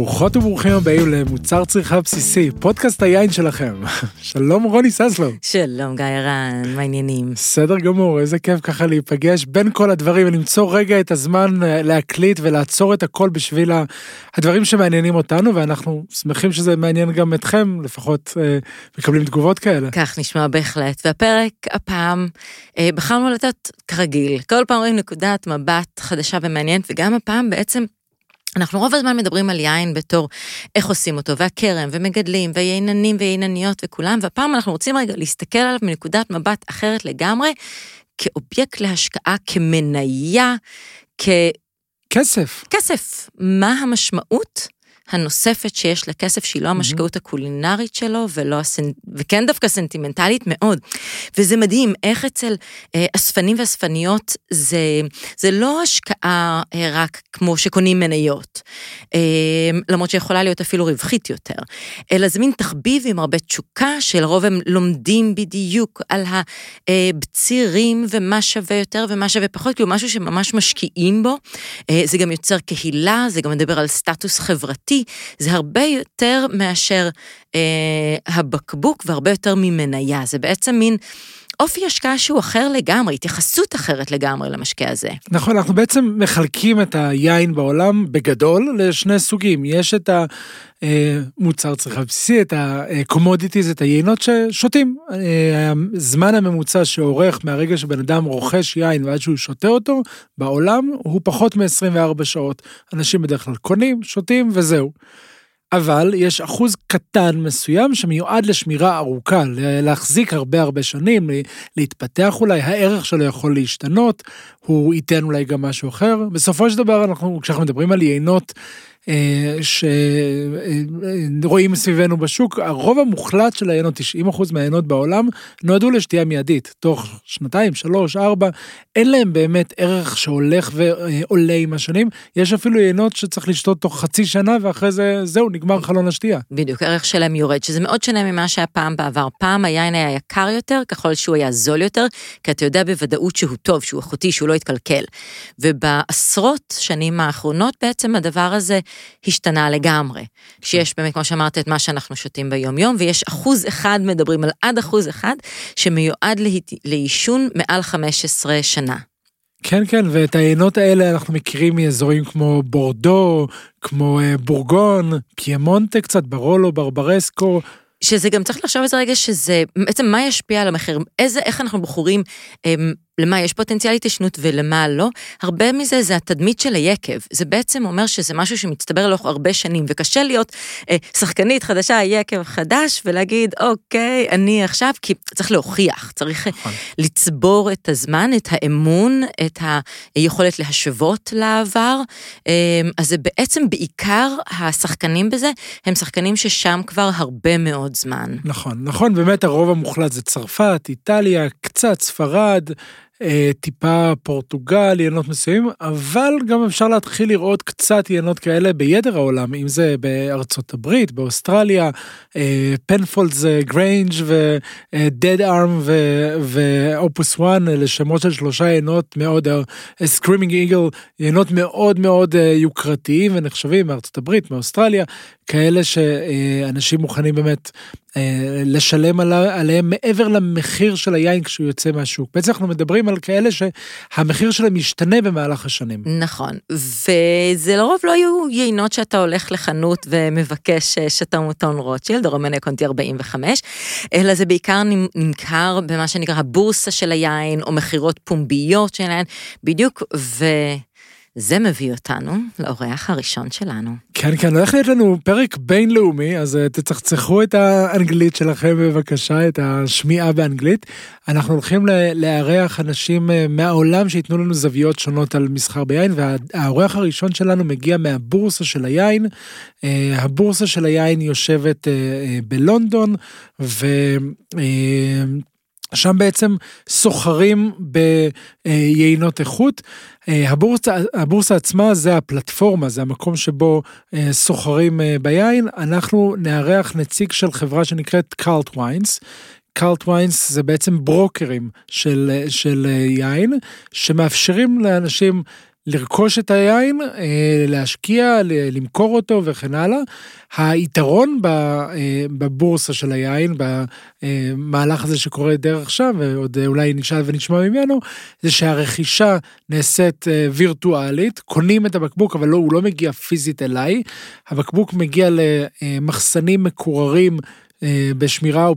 ברוכות וברוכים הבאים למוצר צריכה בסיסי, פודקאסט היין שלכם. שלום רוני ססלו. שלום גיא רן, מה העניינים? בסדר גמור, איזה כיף ככה להיפגש בין כל הדברים ולמצוא רגע את הזמן אה, להקליט ולעצור את הכל בשביל הדברים שמעניינים אותנו, ואנחנו שמחים שזה מעניין גם אתכם, לפחות אה, מקבלים תגובות כאלה. כך נשמע בהחלט, והפרק הפעם אה, בחרנו לתת כרגיל, כל פעם רואים נקודת מבט חדשה ומעניינת, וגם הפעם בעצם אנחנו רוב הזמן מדברים על יין בתור איך עושים אותו, והכרם, ומגדלים, וייננים ויינניות וכולם, והפעם אנחנו רוצים רגע להסתכל עליו מנקודת מבט אחרת לגמרי, כאובייקט להשקעה, כמניה, כ... כסף. כסף. מה המשמעות הנוספת שיש לכסף שהיא לא המשקאות הקולינרית שלו ולא הסנ... וכן דווקא סנטימנטלית מאוד. וזה מדהים איך אצל אה, אספנים ואספניות זה, זה לא השקעה אה, רק כמו שקונים מניות, אה, למרות שיכולה להיות אפילו רווחית יותר, אלא זה מין תחביב עם הרבה תשוקה שלרוב הם לומדים בדיוק על הבצירים ומה שווה יותר ומה שווה פחות, כאילו משהו שממש משקיעים בו. אה, זה גם יוצר קהילה, זה גם מדבר על סטטוס חברתי. זה הרבה יותר מאשר אה, הבקבוק והרבה יותר ממניה, זה בעצם מין... אופי השקעה שהוא אחר לגמרי, התייחסות אחרת לגמרי למשקה הזה. נכון, אנחנו בעצם מחלקים את היין בעולם בגדול לשני סוגים. יש את המוצר צריכה בסיסי, את ה-commodities, את היינות ששותים. הזמן הממוצע שאורך מהרגע שבן אדם רוכש יין ועד שהוא שותה אותו בעולם הוא פחות מ-24 שעות. אנשים בדרך כלל קונים, שותים וזהו. אבל יש אחוז קטן מסוים שמיועד לשמירה ארוכה, להחזיק הרבה הרבה שנים, להתפתח אולי, הערך שלו יכול להשתנות, הוא ייתן אולי גם משהו אחר. בסופו של דבר, אנחנו, כשאנחנו מדברים על יינות שרואים סביבנו בשוק, הרוב המוחלט של היינות, 90% מהיינות בעולם, נועדו לשתייה מיידית, תוך שנתיים, שלוש, ארבע, אין להם באמת ערך שהולך ועולה עם השנים, יש אפילו יינות שצריך לשתות תוך חצי שנה ואחרי זה, זהו, נגמר חלון השתייה. בדיוק, הערך שלהם יורד, שזה מאוד שונה ממה שהיה פעם בעבר. פעם היין היה יקר יותר, ככל שהוא היה זול יותר, כי אתה יודע בוודאות שהוא טוב, שהוא איכותי, שהוא לא יתקלקל. ובעשרות שנים האחרונות בעצם הדבר הזה השתנה לגמרי. שיש באמת, כמו שאמרת, את מה שאנחנו שותים ביום-יום, ויש אחוז אחד, מדברים על עד אחוז אחד, שמיועד לעישון מעל 15 שנה. כן, כן, ואת היינות האלה אנחנו מכירים מאזורים כמו בורדו, כמו אה, בורגון, פיימונטה קצת, ברולו, ברברסקו. שזה גם צריך לחשוב איזה רגע שזה, בעצם מה ישפיע על המחיר, איזה, איך אנחנו בוחרים אמ, למה יש פוטנציאל התיישנות ולמה לא, הרבה מזה זה התדמית של היקב. זה בעצם אומר שזה משהו שמצטבר לאורך הרבה שנים, וקשה להיות אה, שחקנית חדשה, יקב חדש, ולהגיד, אוקיי, אני עכשיו, כי צריך להוכיח, צריך נכון. לצבור את הזמן, את האמון, את היכולת להשוות לעבר. אה, אז זה בעצם בעיקר השחקנים בזה, הם שחקנים ששם כבר הרבה מאוד זמן. נכון, נכון, באמת הרוב המוחלט זה צרפת, איטליה, קצת ספרד. אה, טיפה פורטוגל, יינות מסוימים, אבל גם אפשר להתחיל לראות קצת יינות כאלה ביתר העולם, אם זה בארצות הברית, באוסטרליה, פנפולד זה גריינג' ודד ארם ואופוס וואן, אלה שמות של שלושה יינות מאוד, סקרימינג איגל, יינות מאוד מאוד אה, יוקרתיים ונחשבים מארצות הברית, מאוסטרליה, כאלה שאנשים מוכנים באמת אה, לשלם עליהם מעבר למחיר של היין כשהוא יוצא מהשוק. בעצם אנחנו מדברים על כאלה שהמחיר שלהם משתנה במהלך השנים. נכון, וזה לרוב לא יהיו יינות שאתה הולך לחנות ומבקש אה, שתמוטון רוטשילד, או רומני קונטי 45, אלא זה בעיקר נמכר במה שנקרא הבורסה של היין, או מכירות פומביות של היין, בדיוק, ו... זה מביא אותנו לאורח הראשון שלנו. כן, כן, הולך להיות לנו פרק בינלאומי, אז אה, תצחצחו את האנגלית שלכם בבקשה, את השמיעה באנגלית. אנחנו הולכים לארח אנשים אה, מהעולם שייתנו לנו זוויות שונות על מסחר ביין, והאורח הראשון שלנו מגיע מהבורסה של היין. אה, הבורסה של היין יושבת בלונדון, ו... שם בעצם סוחרים ביינות איכות. הבורסה, הבורסה עצמה זה הפלטפורמה, זה המקום שבו אה, סוחרים אה, ביין. אנחנו נארח נציג של חברה שנקראת קארט ויינס. קארט ויינס זה בעצם ברוקרים של, של אה, יין, שמאפשרים לאנשים לרכוש את היין, אה, להשקיע, למכור אותו וכן הלאה. היתרון אה, בבורסה של היין, במהלך הזה שקורה דרך עכשיו, ועוד אולי נשאל ונשמע ממנו, זה שהרכישה נעשית אה, וירטואלית, קונים את הבקבוק, אבל לא, הוא לא מגיע פיזית אליי, הבקבוק מגיע למחסנים מקוררים בשמירה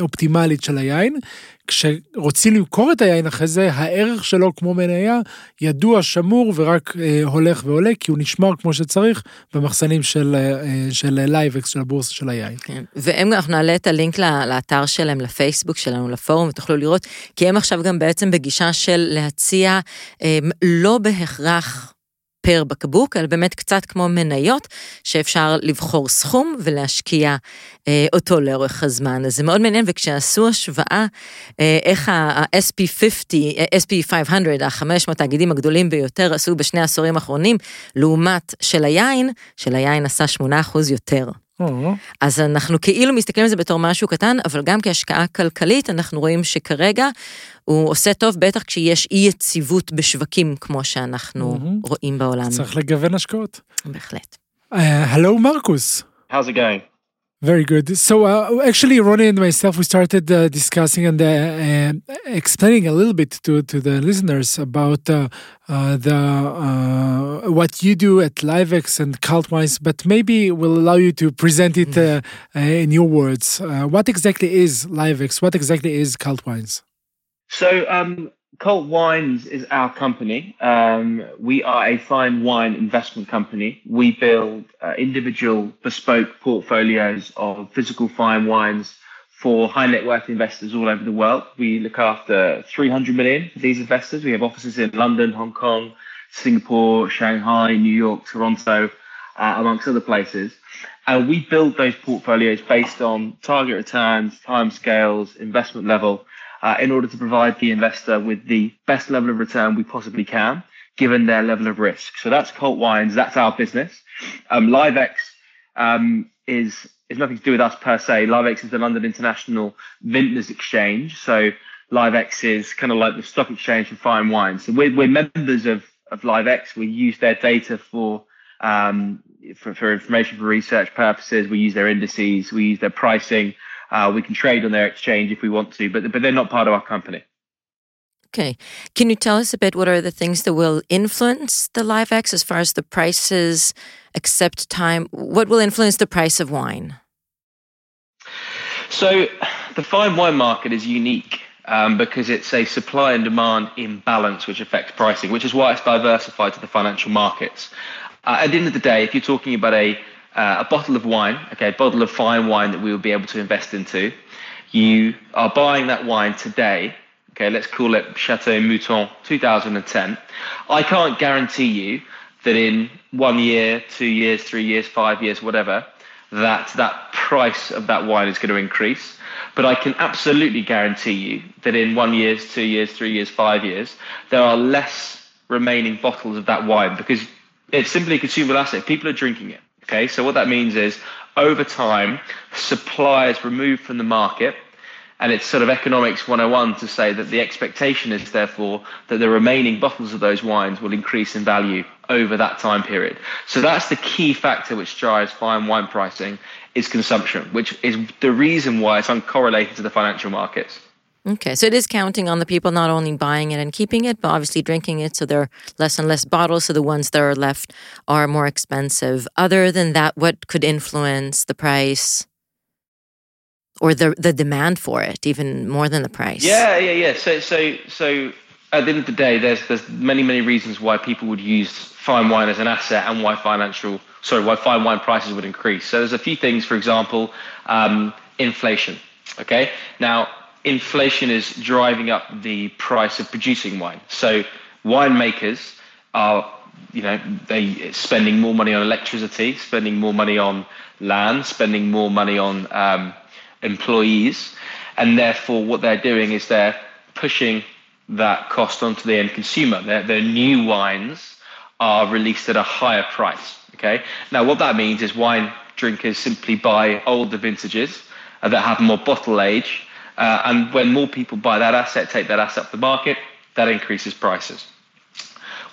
אופטימלית של היין, כשרוצים למכור את היין אחרי זה, הערך שלו כמו מניה ידוע, שמור ורק אה, הולך ועולה, כי הוא נשמר כמו שצריך במחסנים של, אה, של לייבקס, של הבורסה של היין. כן. והם, אנחנו נעלה את הלינק לאתר שלהם, לפייסבוק שלנו, לפורום, ותוכלו לראות, כי הם עכשיו גם בעצם בגישה של להציע אה, לא בהכרח פר בקבוק, אלא באמת קצת כמו מניות, שאפשר לבחור סכום ולהשקיע אה, אותו לאורך הזמן. אז זה מאוד מעניין, וכשעשו השוואה, אה, איך ה-SP50, SP 500, ה-500 תאגידים הגדולים ביותר, עשו בשני העשורים האחרונים, לעומת של היין, של היין עשה 8% יותר. אז אנחנו כאילו מסתכלים על זה בתור משהו קטן, אבל גם כהשקעה כלכלית, אנחנו רואים שכרגע הוא עושה טוב, בטח כשיש אי יציבות בשווקים, כמו שאנחנו רואים בעולם. צריך לגוון השקעות. בהחלט. הלו מרקוס. How's it going? Very good. So uh, actually, Ronnie and myself, we started uh, discussing and uh, uh explaining a little bit to, to the listeners about uh, uh, the what you do at Liv-ex and Cult Wines, but maybe we'll allow you to present it mm-hmm. in your words. what exactly is Liv-ex? What exactly is Cult Wines? So um, Cult Wines is our company. Um, we are a fine wine investment company. We build uh, individual bespoke portfolios of physical fine wines for high net worth investors all over the world. We look after 300 million of these investors. We have offices in London, Hong Kong, Singapore, Shanghai, New York, Toronto, uh, amongst other places. And we build those portfolios based on target returns, timescales, investment level uh, in order to provide the investor with the best level of return we possibly can, given their level of risk. So that's Cult Wines. That's our business. Um, Liv-ex um, is is nothing to do with us per se. Liv-ex is the London International Vintners Exchange. So Liv-ex is kind of like the stock exchange for fine wines. So we're, we're members of, of Liv-ex. We use their data for, um, for, for information for research purposes. We use their indices. We use their pricing. Uh, we can trade on their exchange if we want to, but but they're not part of our company. Okay. Can you tell us a bit what are the things that will influence the Liv-ex as far as the prices, accept time? What will influence the price of wine? So, the fine wine market is unique um, because it's a supply and demand imbalance which affects pricing, which is why it's diversified to the financial markets. Uh, at the end of the day, if you're talking about a uh, a bottle of wine, okay, a bottle of fine wine that we will be able to invest into. You are buying that wine today, okay, let's call it Chateau Mouton 2010. I can't guarantee you that in one year, two years, three years, five years, whatever, that that price of that wine is going to increase. But I can absolutely guarantee you that in one year, two years, three years, five years, there are less remaining bottles of that wine because it's simply a consumable asset. People are drinking it. Okay, so what that means is over time, supply is removed from the market. And it's sort of economics 101 to say that the expectation is therefore that the remaining bottles of those wines will increase in value over that time period. So that's the key factor which drives fine wine pricing is consumption, which is the reason why it's uncorrelated to the financial markets. Okay, so it is counting on the people not only buying it and keeping it, but obviously drinking it. So there are less and less bottles. So the ones that are left are more expensive. Other than that, what could influence the price or the the demand for it, even more than the price? Yeah, yeah, yeah. So, so, so at the end of the day, there's there's many many reasons why people would use fine wine as an asset and why financial sorry why fine wine prices would increase. So there's a few things. For example, um, inflation. Okay, now inflation is driving up the price of producing wine. So winemakers are, you know, they spending more money on electricity, spending more money on land, spending more money on um, employees, and therefore what they're doing is they're pushing that cost onto the end consumer. Their, their new wines are released at a higher price. Okay. Now what that means is wine drinkers simply buy older vintages that have more bottle age uh, and when more people buy that asset, take that asset off the market, that increases prices.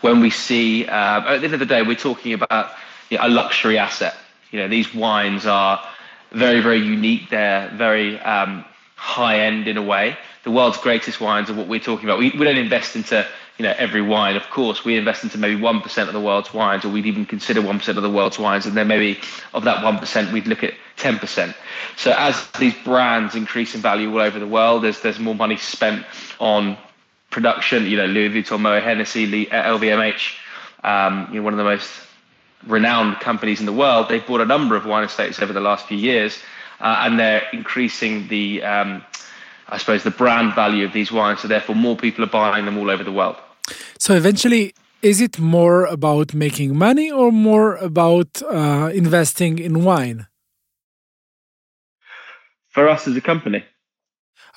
when we see, uh, at the end of the day, we're talking about you know, a luxury asset. You know, these wines are very, very unique. They're very um, high end in a way. The world's greatest wines are what we're talking about. We, we don't invest into you know every wine. Of course, we invest into maybe one percent of the world's wines, or we'd even consider one percent of the world's wines, and then maybe of that one percent, we'd look at ten percent. So as these brands increase in value all over the world, there's there's more money spent on production. You know, Louis Vuitton, Moet Hennessy, LVMH, um, you know, one of the most renowned companies in the world. They've bought a number of wine estates over the last few years, uh, and they're increasing the, um, I suppose, the brand value of these wines. So therefore, more people are buying them all over the world. So eventually, is it more about making money or more about uh, investing in wine? For us as a company,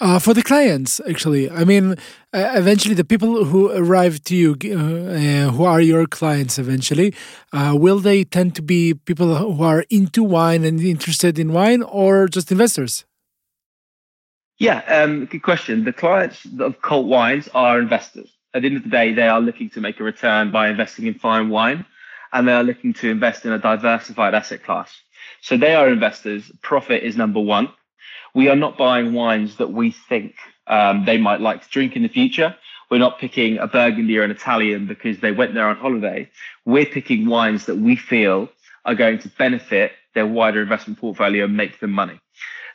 uh, for the clients, actually, I mean, uh, eventually the people who arrive to you, uh, uh who are your clients, eventually, uh, will they tend to be people who are into wine and interested in wine, or just investors? Yeah, um, good question. The clients of Cult Wines are investors. At the end of the day, they are looking to make a return by investing in fine wine, and they are looking to invest in a diversified asset class. So they are investors. Profit is number one we are not buying wines that we think um, they might like to drink in the future. We're not picking a Burgundy or an Italian because they went there on holiday. We're picking wines that we feel are going to benefit their wider investment portfolio and make them money.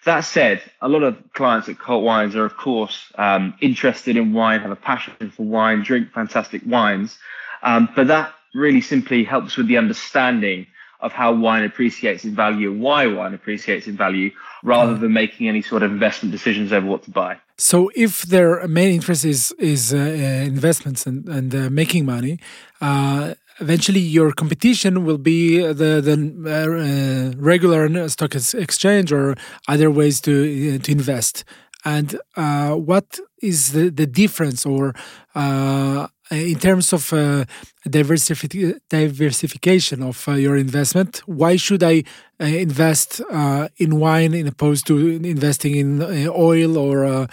That said, a lot of clients at Cult Wines are, of course, um, interested in wine, have a passion for wine, drink fantastic wines. Um, but that really simply helps with the understanding of how wine appreciates in value why wine appreciates in value rather than making any sort of investment decisions over what to buy. So, if their main interest is is uh, investments and and uh, making money, uh, eventually your competition will be the the uh, regular stock exchange or other ways to uh, to invest. And what is the the difference or uh, in terms of uh, diversifi diversification of uh, your investment, why should I uh, invest uh, in wine in opposed to investing in uh, oil or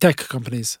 tech companies?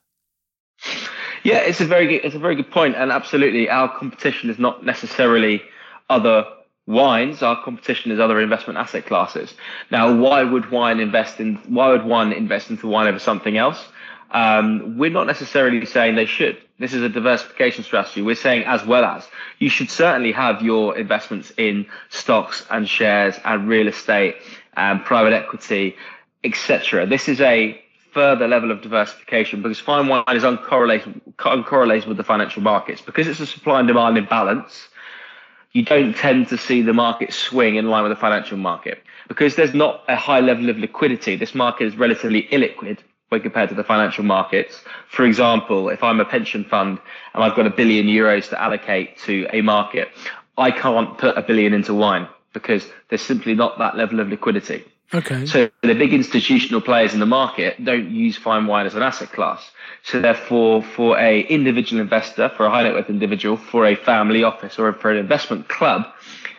Yeah, it's a very good, it's a very good point, and absolutely, our competition is not necessarily other wines. Our competition is other investment asset classes. Now, why would wine invest in? Why would one invest into wine over something else? Um, we're not necessarily saying they should. This is a diversification strategy. We're saying as well as you should certainly have your investments in stocks and shares and real estate and private equity, etc. This is a further level of diversification because fine wine is uncorrelated, uncorrelated with the financial markets because it's a supply and demand imbalance. You don't tend to see the market swing in line with the financial market because there's not a high level of liquidity. This market is relatively illiquid when compared to the financial markets. For example, if I'm a pension fund and I've got a billion euros to allocate to a market, I can't put a billion into wine because there's simply not that level of liquidity. Okay. So the big institutional players in the market don't use fine wine as an asset class. So therefore, for a individual investor, for a high net worth individual, for a family office or for an investment club,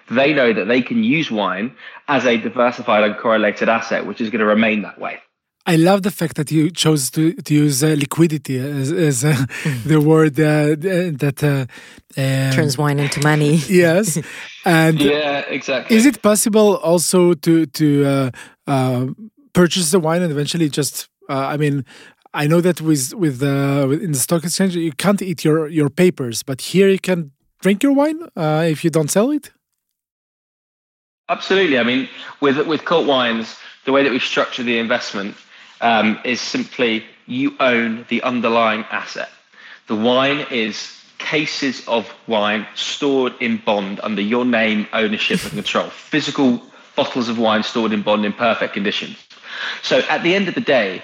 they know that they can use wine as a diversified and correlated asset, which is going to remain that way. I love the fact that you chose to, to use uh, liquidity as, as uh, mm. the word uh, that uh, um, turns wine into money. yes, and yeah, exactly. Is it possible also to to uh, uh, purchase the wine and eventually just? I mean, I know that with with in the stock exchange you can't eat your your papers, but here you can drink your wine if you don't sell it. Absolutely. I mean, with with Cult Wines, the way that we structure the investment um, is simply you own the underlying asset. The wine is cases of wine stored in bond under your name, ownership, and control. Physical bottles of wine stored in bond in perfect conditions. So at the end of the day,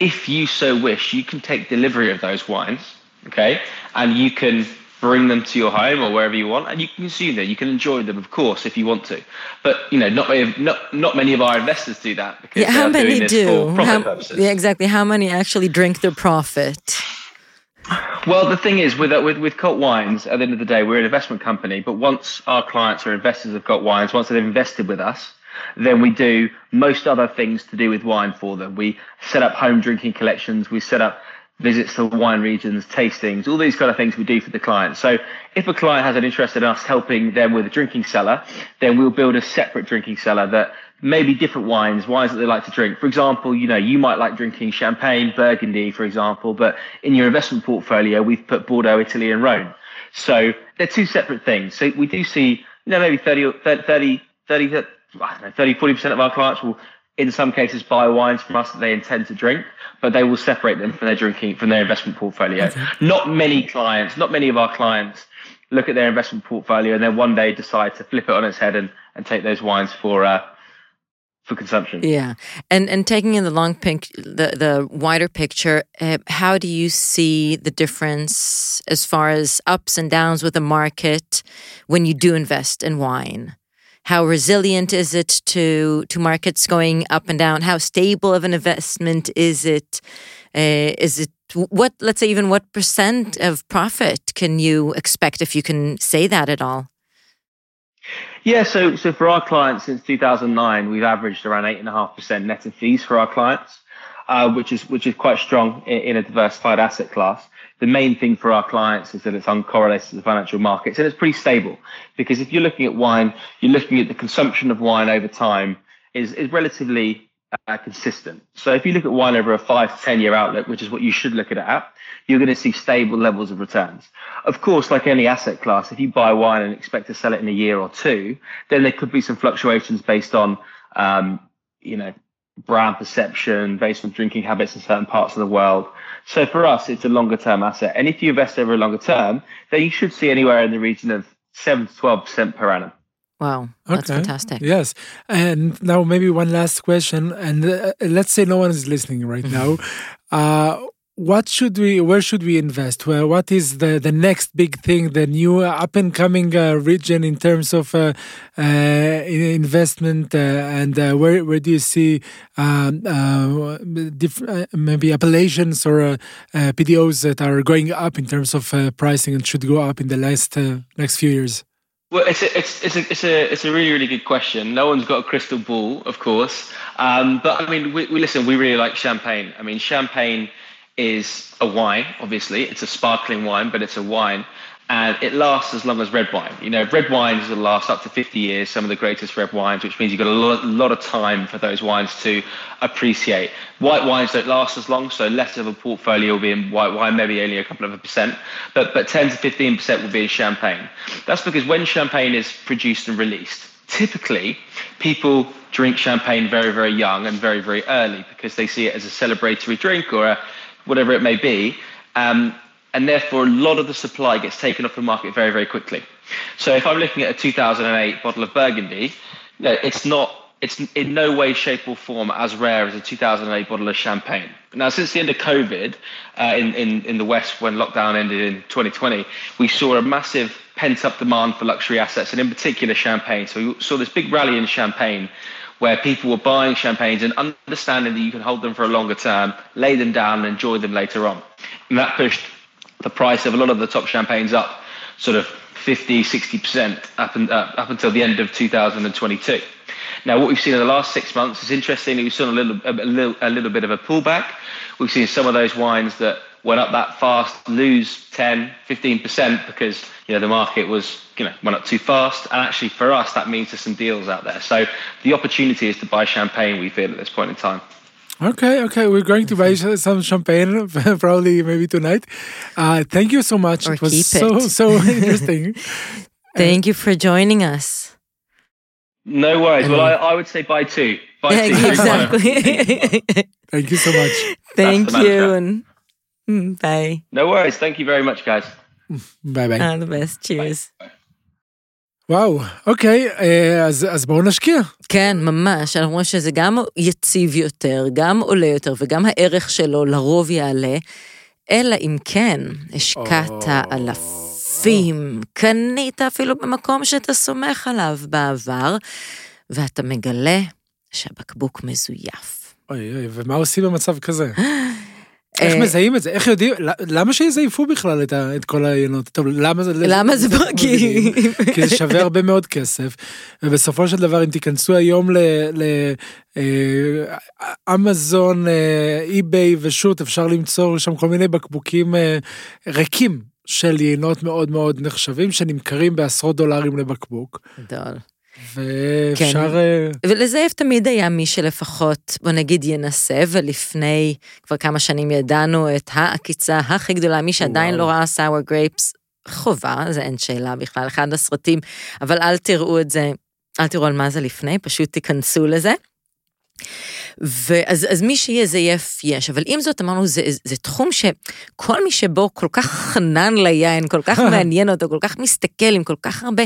if you so wish, you can take delivery of those wines, okay, and you can bring them to your home or wherever you want, and you can consume them. You can enjoy them, of course, if you want to. But you know, not many, not not many of our investors do that because yeah, how many do? How, yeah, exactly. How many actually drink their profit? Well, the thing is, with uh, with with Cult Wines, at the end of the day, we're an investment company. But once our clients or investors of Cult Wines, once they've invested with us, then we do most other things to do with wine for them. We set up home drinking collections. We set up visits to wine regions, tastings, all these kind of things we do for the client. So if a client has an interest in us helping them with a drinking cellar, then we'll build a separate drinking cellar that maybe different wines, wines that they like to drink. For example, you know, you might like drinking champagne, Burgundy, for example, but in your investment portfolio, we've put Bordeaux, Italy, and Rhone. So they're two separate things. So we do see, you know, maybe 30, 30, 30, 30 30, 40% of our clients will in some cases buy wines from us that they intend to drink, but they will separate them from their drinking from their investment portfolio. Not many clients, not many of our clients look at their investment portfolio and then one day decide to flip it on its head and, and take those wines for uh, for consumption. Yeah, and and taking in the long pic, the the wider picture, uh, how do you see the difference as far as ups and downs with the market when you do invest in wine? How resilient is it to to markets going up and down? How stable of an investment is it? Uh, is it what? Let's say even what percent of profit can you expect if you can say that at all? Yeah, so so for our clients since 2009, we've averaged around eight and a half percent net of fees for our clients, uh, which is which is quite strong in, in, a diversified asset class the main thing for our clients is that it's uncorrelated to the financial markets and it's pretty stable because if you're looking at wine, you're looking at the consumption of wine over time is, is relatively uh, consistent. So if you look at wine over a five to 10 year outlook, which is what you should look at it at, you're going to see stable levels of returns. Of course, like any asset class, if you buy wine and expect to sell it in a year or two, then there could be some fluctuations based on, um, you know, brand perception, based on drinking habits in certain parts of the world. So for us, it's a longer term asset. And if you invest over a longer term, then you should see anywhere in the region of 7 to 12% per annum. Wow, that's okay. fantastic. Yes. And now, maybe one last question. And uh, let's say no one is listening right now. Uh, what should we where should we invest well, what is the the next big thing the new up and coming uh, region in terms of uh, uh, investment uh, and uh, where where do you see um, uh, maybe appellations or PDOs that are going up in terms of pricing and should go up in the last next few years well, it's a, it's, it's, a, it's, a, it's a really, really good question. No one's got a crystal ball, of course. Um, but I mean, we, we listen, we really like champagne. I mean, champagne is a wine, obviously. It's a sparkling wine, but it's a wine. And it lasts as long as red wine. You know, red wines will last up to 50 years, some of the greatest red wines, which means you've got a lot, lot of time for those wines to appreciate. White wines don't last as long, so less of a portfolio will be in white wine, maybe only a couple of a percent, but, but 10 to 15% will be in champagne. That's because when champagne is produced and released, typically people drink champagne very, very young and very, very early because they see it as a celebratory drink or a whatever it may be. Um, and therefore, a lot of the supply gets taken off the market very, very quickly. So if I'm looking at a 2008 bottle of Burgundy, it's not, it's in no way, shape, or form as rare as a 2008 bottle of champagne. Now, since the end of COVID uh, in, in, in the West, when lockdown ended in 2020, we saw a massive pent up demand for luxury assets, and in particular champagne. So we saw this big rally in champagne where people were buying champagnes and understanding that you can hold them for a longer term, lay them down, and enjoy them later on. And that pushed the price of a lot of the top champagnes up sort of 50, 60% up, and, uh, up until the end of 2022. Now, what we've seen in the last six months is interesting. We've seen a little, a, little, a little bit of a pullback. We've seen some of those wines that went up that fast lose 10, 15% because you know the market was you know went up too fast. And actually, for us, that means there's some deals out there. So the opportunity is to buy champagne. We feel at this point in time. Okay, okay, we're going to buy some champagne probably maybe tonight. Uh, thank you so much. Or it was keep so it. so interesting. thank you for joining us. No worries. Well, I, I would say buy two. Buy yeah, two. Exactly. thank you so much. Thank you. And Bye. No worries. Thank you very much, guys. ביי ביי. All the best. Cheers. וואו, אוקיי, אז, אז בואו נשקיע. כן, ממש. אנחנו רואים שזה גם יציב יותר, גם עולה יותר, וגם הערך שלו לרוב יעלה, אלא אם כן, השקעת oh. אלפים, קנית אפילו במקום שאתה סומך עליו בעבר, ואתה מגלה שהבקבוק מזויף. אוי אוי, ומה עושים במצב כזה? איך אה, מזהים את זה? איך יודעים? למה שיזייפו בכלל את, ה, את כל היינות? טוב, למה זה... למה זה כי... כי זה שווה הרבה מאוד כסף, ובסופו של דבר אם תיכנסו היום לאמזון, אי-ביי ושוט, אפשר למצוא שם כל מיני בקבוקים אה, ריקים של יינות מאוד מאוד נחשבים, שנמכרים בעשרות דולרים לבקבוק. גדול. ואפשר... כן. ולזייף תמיד היה מי שלפחות, בוא נגיד, ינסה, ולפני כבר כמה שנים ידענו את העקיצה הכי גדולה, מי שעדיין לא ראה סאוור גרייפס, חובה, זה אין שאלה בכלל, אחד הסרטים, אבל אל תראו את זה, אל תראו על מה זה לפני, פשוט תיכנסו לזה. ואז אז מי שיזייף יש, אבל עם זאת אמרנו זה, זה תחום שכל מי שבו כל כך חנן ליין, כל כך מעניין אותו, כל כך מסתכל עם כל כך הרבה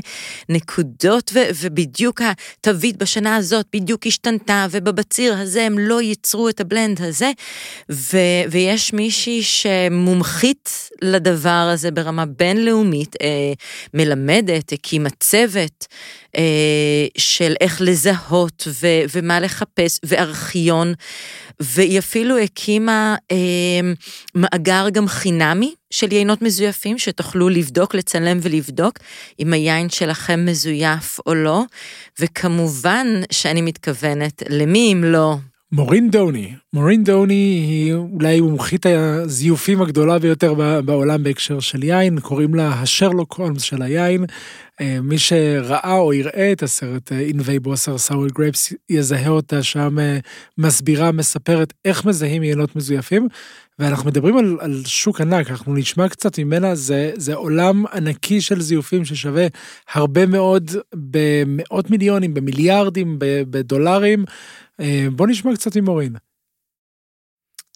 נקודות, ו, ובדיוק התווית בשנה הזאת בדיוק השתנתה, ובבציר הזה הם לא ייצרו את הבלנד הזה, ו, ויש מישהי שמומחית לדבר הזה ברמה בינלאומית, אה, מלמדת, הקימה צוות. אה, של איך לזהות ו, ומה לחפש, וארכיון, והיא אפילו הקימה אה, מאגר גם חינמי של יינות מזויפים, שתוכלו לבדוק, לצלם ולבדוק אם היין שלכם מזויף או לא, וכמובן שאני מתכוונת למי אם לא מורין דוני, מורין דוני היא אולי מומחית הזיופים הגדולה ביותר בעולם בהקשר של יין, קוראים לה השרלוק הולמס של היין. אה, מי שראה או יראה את הסרט אינווי בוסר סאוול גרייפס יזהה אותה שם אה, מסבירה, מספרת איך מזהים יינות מזויפים. ואנחנו מדברים על, על שוק ענק, אנחנו נשמע קצת ממנה, זה, זה עולם ענקי של זיופים ששווה הרבה מאוד במאות מיליונים, במיליארדים, בדולרים. בוא נשמע קצת עם מורין.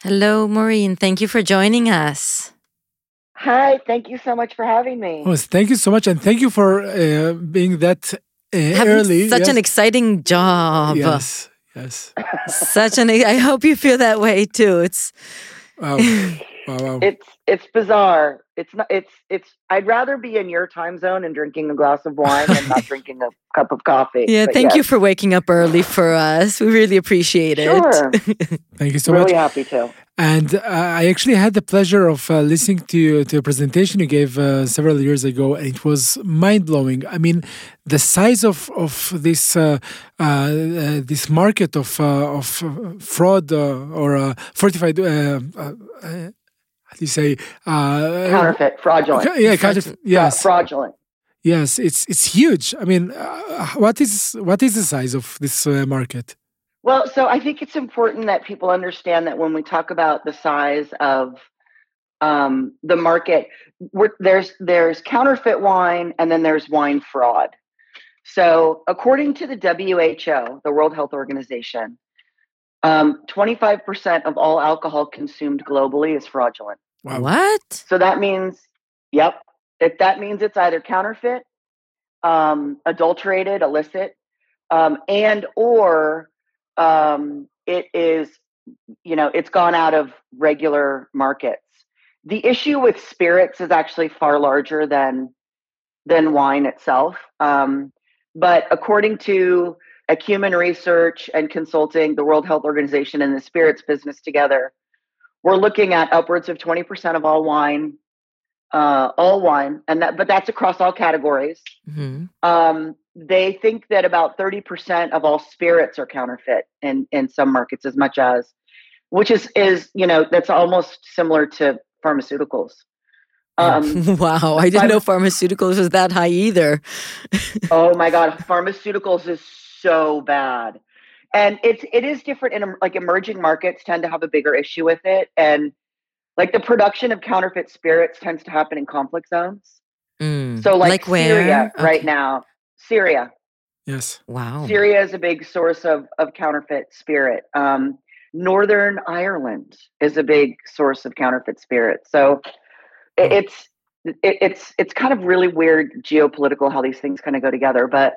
Hello, Maureen. Thank you for joining us. Hi, thank you so much for having me. Oh, thank you so much, and thank you for uh, being that uh, Having early. Such yes. an exciting job. Yes, yes. such an. I hope you feel that way too. It's. Wow. wow, wow. It's it's bizarre. It's not. It's it's. I'd rather be in your time zone and drinking a glass of wine and not drinking a cup of coffee. Yeah, But thank yes. you for waking up early for us. We really appreciate it. Sure. Thank you so really much. happy to. And uh, I actually had the pleasure of uh, listening to to a presentation you gave uh, several years ago, and it was mind blowing. I mean, the size of of this uh, uh, uh, this market of uh, of uh, fraud uh, or uh, fortified. You say? Uh, Counterfeit, fraudulent. Yeah, kind of. Yes, fraudulent. yes. It's it's huge. I mean, uh, what is what is the size of this uh, market? Well, so I think it's important that people understand that when we talk about the size of um, the market, we're, there's there's counterfeit wine and then there's wine fraud. So, according to the WHO, the World Health Organization, um, 25% of all alcohol consumed globally is fraudulent. Wow. What? So that means, yep, it, that means it's either counterfeit, um, adulterated, illicit, um, and or um, it is, you know, it's gone out of regular markets. The issue with spirits is actually far larger than than wine itself. Um, but according to Acumen Research and Consulting, the World Health Organization, and the spirits business together, we're looking at upwards of 20% of all wine, uh, all wine, and that, but that's across all categories. Mhm. Um, they think that about 30% of all spirits are counterfeit in, in some markets, as much as, which is, is, you know, that's almost similar to pharmaceuticals. Um, wow, I didn't know pharmaceuticals was that high either. oh my god pharmaceuticals is so bad and it's it is different in like emerging markets tend to have a bigger issue with it and like the production of counterfeit spirits tends to happen in conflict zones Mm. so like, where? syria right Okay. now syria Yes. Wow. syria is a big source of of counterfeit spirit um northern ireland is a big source of counterfeit spirit so it, Oh. it's it, it's it's kind of really weird geopolitical how these things kind of go together but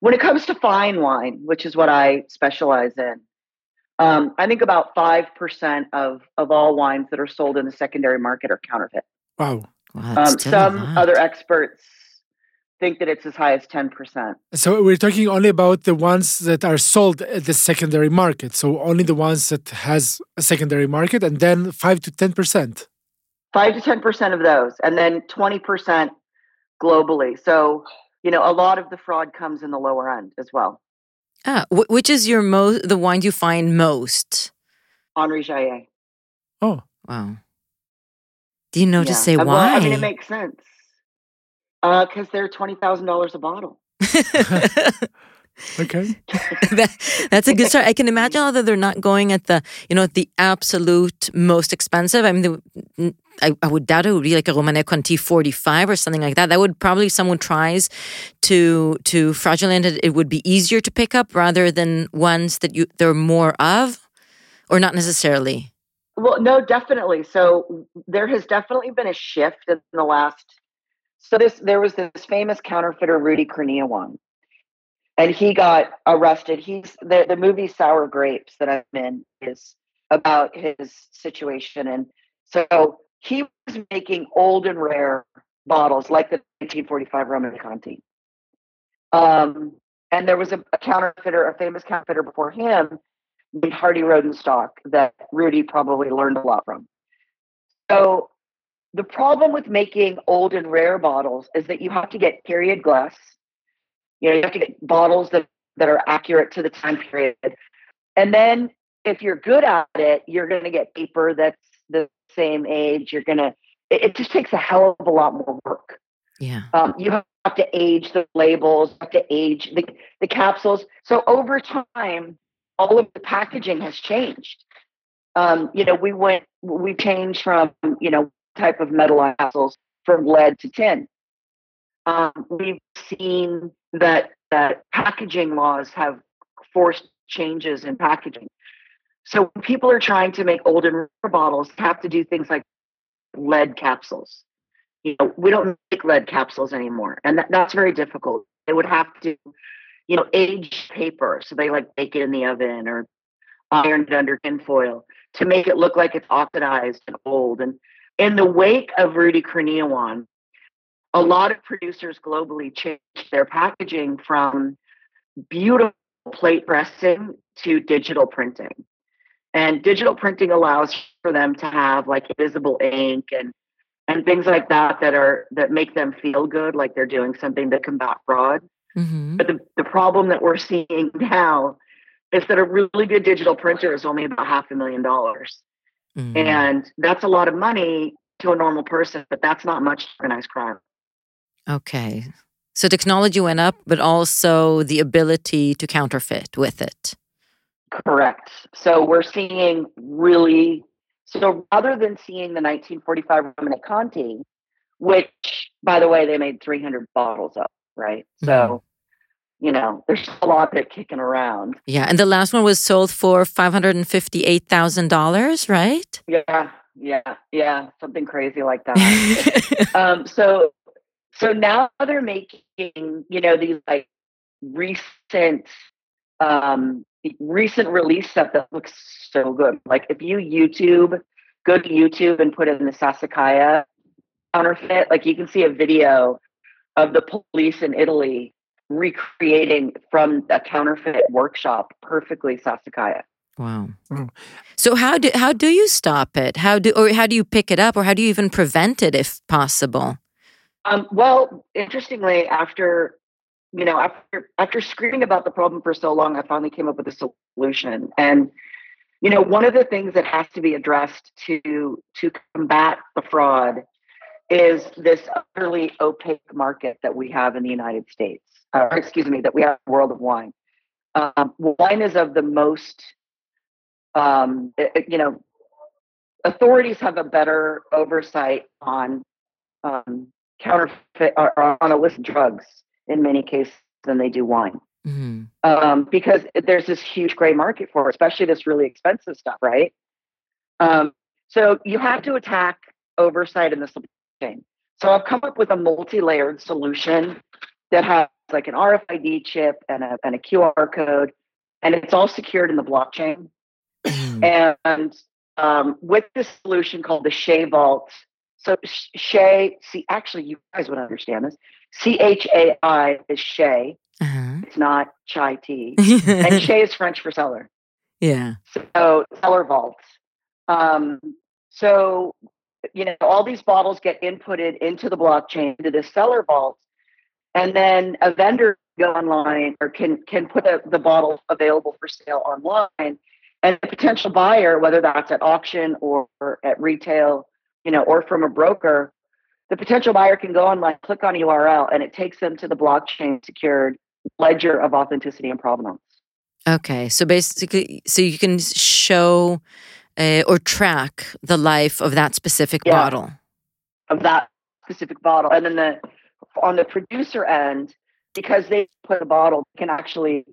when it comes to fine wine which is what i specialize in um, i think about 5% of of all wines that are sold in the secondary market are counterfeit Wow. Wow, um, some lot. other experts think that it's as high as 10%. So we're talking only about the ones that are sold at the secondary market. So only the ones that has a secondary market and then 5 to 10%. 5 to 10% of those and then 20% globally. So, you know, a lot of the fraud comes in the lower end as well. Ah, wh- which is your most the wine you find most? Henri Jayer. Oh, Wow. Do you know to Yeah. say Uh, why? Well, I mean, it makes sense. Because they're $20,000 a bottle. okay. that, that's a good start. I can imagine although they're not going at the you know at the absolute most expensive. I mean, the, I, I would doubt it would be like a Romanée Conti 45 or something like that. That would probably someone tries to to fraudulent it, it would be easier to pick up rather than ones that you there are more of, or not necessarily. Well, no, definitely. So there has definitely been a shift in the last. So this there was this famous counterfeiter Rudy Kurniawan, and he got arrested. He's the the movie Sour Grapes that I'm in is about his situation, and so he was making old and rare bottles like the 1945 Romanée Conti. Um, and there was a, a counterfeiter, a famous counterfeiter before him, named Hardy Rodenstock that Rudy probably learned a lot from. So the problem with making old and rare bottles is that you have to get period glass. You know, you have to get bottles that, that are accurate to the time period. And then if you're good at it, you're going to get paper that's the same age. You're going to, it, just takes a hell of a lot more work. Yeah. Um, you have to age the labels, have to age the, the capsules. So over time, all of the packaging has changed. Um, you know, we went, we changed from, you know, type of metal capsules from lead to tin. Um, we've seen that that packaging laws have forced changes in packaging. So people are trying to make old and rare bottles, have to do things like lead capsules. You know, we don't make lead capsules anymore, and that, that's very difficult. They would have to, you know, age paper, so they like bake it in the oven or iron it under tinfoil to make it look like it's oxidized and old. And in the wake of Rudy Kurniawan, a lot of producers globally changed their packaging from beautiful plate pressing to digital printing. And digital printing allows for them to have like visible ink and and things like that that are that make them feel good, like they're doing something to combat fraud. hmm But the, the problem that we're seeing now is that a really good digital printer is only about half a million dollars. Mm-hmm. And that's a lot of money to a normal person, but that's not much organized crime. Okay. So technology went up, but also the ability to counterfeit with it. Correct. So we're seeing really so rather than seeing the 1945 Romanée Conti, which by the way they made 300 bottles of, right? So you know there's a lot it kicking around. Yeah, and the last one was sold for five hundred and fifty-eight thousand dollars, right? Yeah, yeah, yeah, something crazy like that. um, so so now they're making you know these like recent um recent release stuff that looks so good like if you youtube go to youtube and put in the Sassicaia counterfeit like you can see a video of the police in italy recreating from a counterfeit workshop perfectly Sassicaia. wow. Oh. So how do how do you stop it? How do or how do you pick it up, or how do you even prevent it if possible? Um, well, interestingly, after you know, after after screaming about the problem for so long, I finally came up with a solution. And you know, one of the things that has to be addressed to to combat the fraud is this utterly opaque market that we have in the United States. Uh, excuse me, that we have world of wine. Um, wine is of the most, um, it- you know, authorities have a better oversight on um, counterfeit or, or on illicit drugs in many cases than they do wine hmm um, because there's this huge gray market for it, especially this really expensive stuff, right? Um, so you have to attack oversight in the supply chain. So I've come up with a multi-layered solution that has like an RFID chip and a, and a QR code, and it's all secured in the blockchain. And um, with this solution called the Chai Vault, so Sh- Chai, see, actually, you guys would understand this. C H A I is Shay. Uh-huh. It's not chai tea. and Chai is French for cellar. yeah. So cellar vaults. Um, so you know, all these bottles get inputted into the blockchain to the cellar vault, and then a vendor go online or can can put a, the bottle available for sale online, and a potential buyer, whether that's at auction or, or at retail, you know, or from a broker, the potential buyer can go online, click on URL, and it takes them to the blockchain secured ledger of authenticity and provenance. Okay, so basically, so you can show uh, or track the life of that specific Yeah. bottle. of that specific bottle. And then the on the producer end, because they put a bottle, they can actually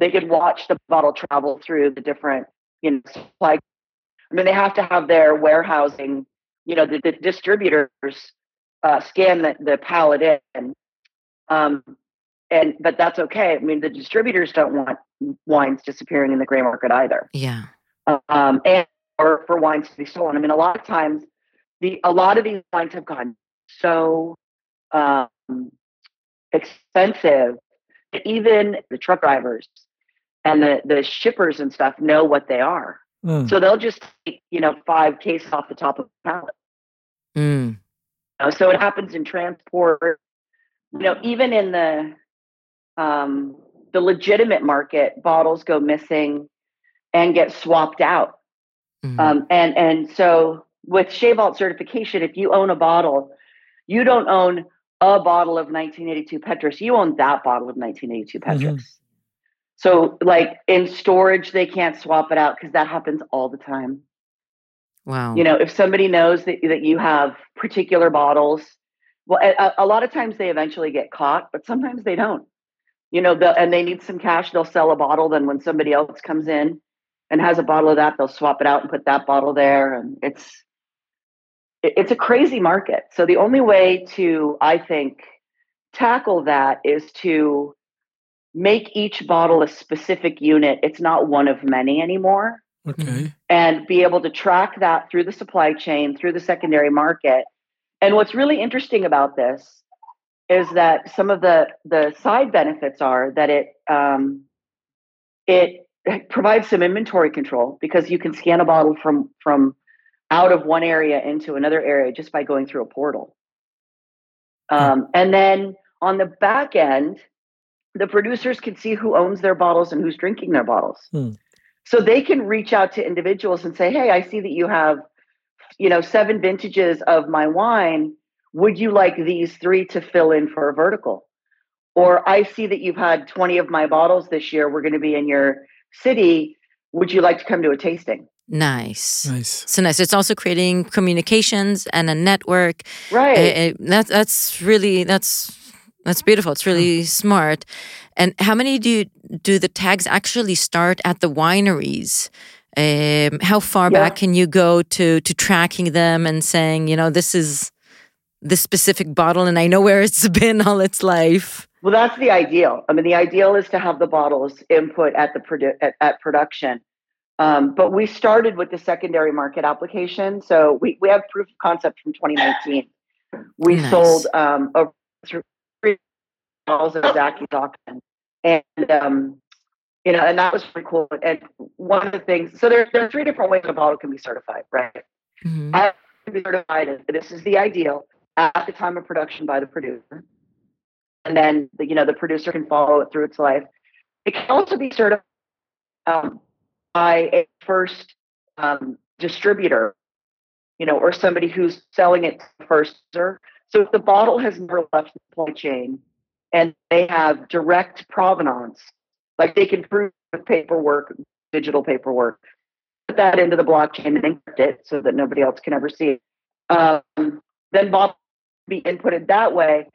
they can watch the bottle travel through the different, you know, supply. I mean, they have to have their warehousing, you know, the, the distributors uh, scan the, the pallet in. Um, and but that's okay. I mean, the distributors don't want wines disappearing in the gray market either Yeah. um, and or for wines to be stolen. I mean, a lot of times, the a lot of these wines have gone so um, expensive. that Even the truck drivers and the the shippers and stuff know what they are, Mm. so they'll just take you know five cases off the top of the pallet. Mm. Know, so it happens in transport. You know, even in the um, the legitimate market, bottles go missing and get swapped out. Mm. Um, and and so with Chai Vault certification, if you own a bottle, you don't own a bottle of 1982 Petrus. You own that bottle of 1982 Petrus. So like in storage, they can't swap it out because that happens all the time. Wow. You know, if somebody knows that that you have particular bottles, well, a, a lot of times they eventually get caught, but sometimes they don't. You know, and they need some cash. They'll sell a bottle. Then when somebody else comes in and has a bottle of that, they'll swap it out and put that bottle there. And it's it's a crazy market. So the only way to, I think, tackle that is to make each bottle a specific unit. It's not one of many anymore Okay. and be able to track that through the supply chain, through the secondary market. And what's really interesting about this is that some of the the side benefits are that it um, it provides some inventory control because you can scan a bottle from from out of one area into another area just by going through a portal. Um, and then on the back end, the producers can see who owns their bottles and who's drinking their bottles. Hmm. So they can reach out to individuals and say, "Hey, I see that you have, you know, seven vintages of my wine. Would you like these three to fill in for a vertical?" Or I see that you've had 20 of my bottles this year. We're going to be in your city. Would you like to come to a tasting? nice. Nice. So nice. It's also creating communications and a network. Right. Uh, uh, that, that's really that's that's beautiful. It's really smart. And how many do you, do the tags actually start at the wineries? Um, how far Yeah. back can you go to to tracking them and saying, you know, this is this specific bottle, and I know where it's been all its life. Well, that's the ideal. I mean, the ideal is to have the bottles input at the produ- at, at production. Um, but we started with the secondary market application, so we, we have proof of concept from 2019. We Nice. sold um, over three bottles of Zachys auction, and um, you know, and that was pretty cool. And one of the things, so there, there are three different ways a bottle can be certified, right? Mhm. I can be certified. This is the ideal at the time of production by the producer, and then the, you know the producer can follow it through its life. It can also be certified um, by a first um, distributor, you know, or somebody who's selling it first. So if the bottle has never left the supply chain and they have direct provenance, like they can prove with paperwork, digital paperwork, put that into the blockchain and encrypt it so that nobody else can ever see it. Um, then bottle be inputted that way.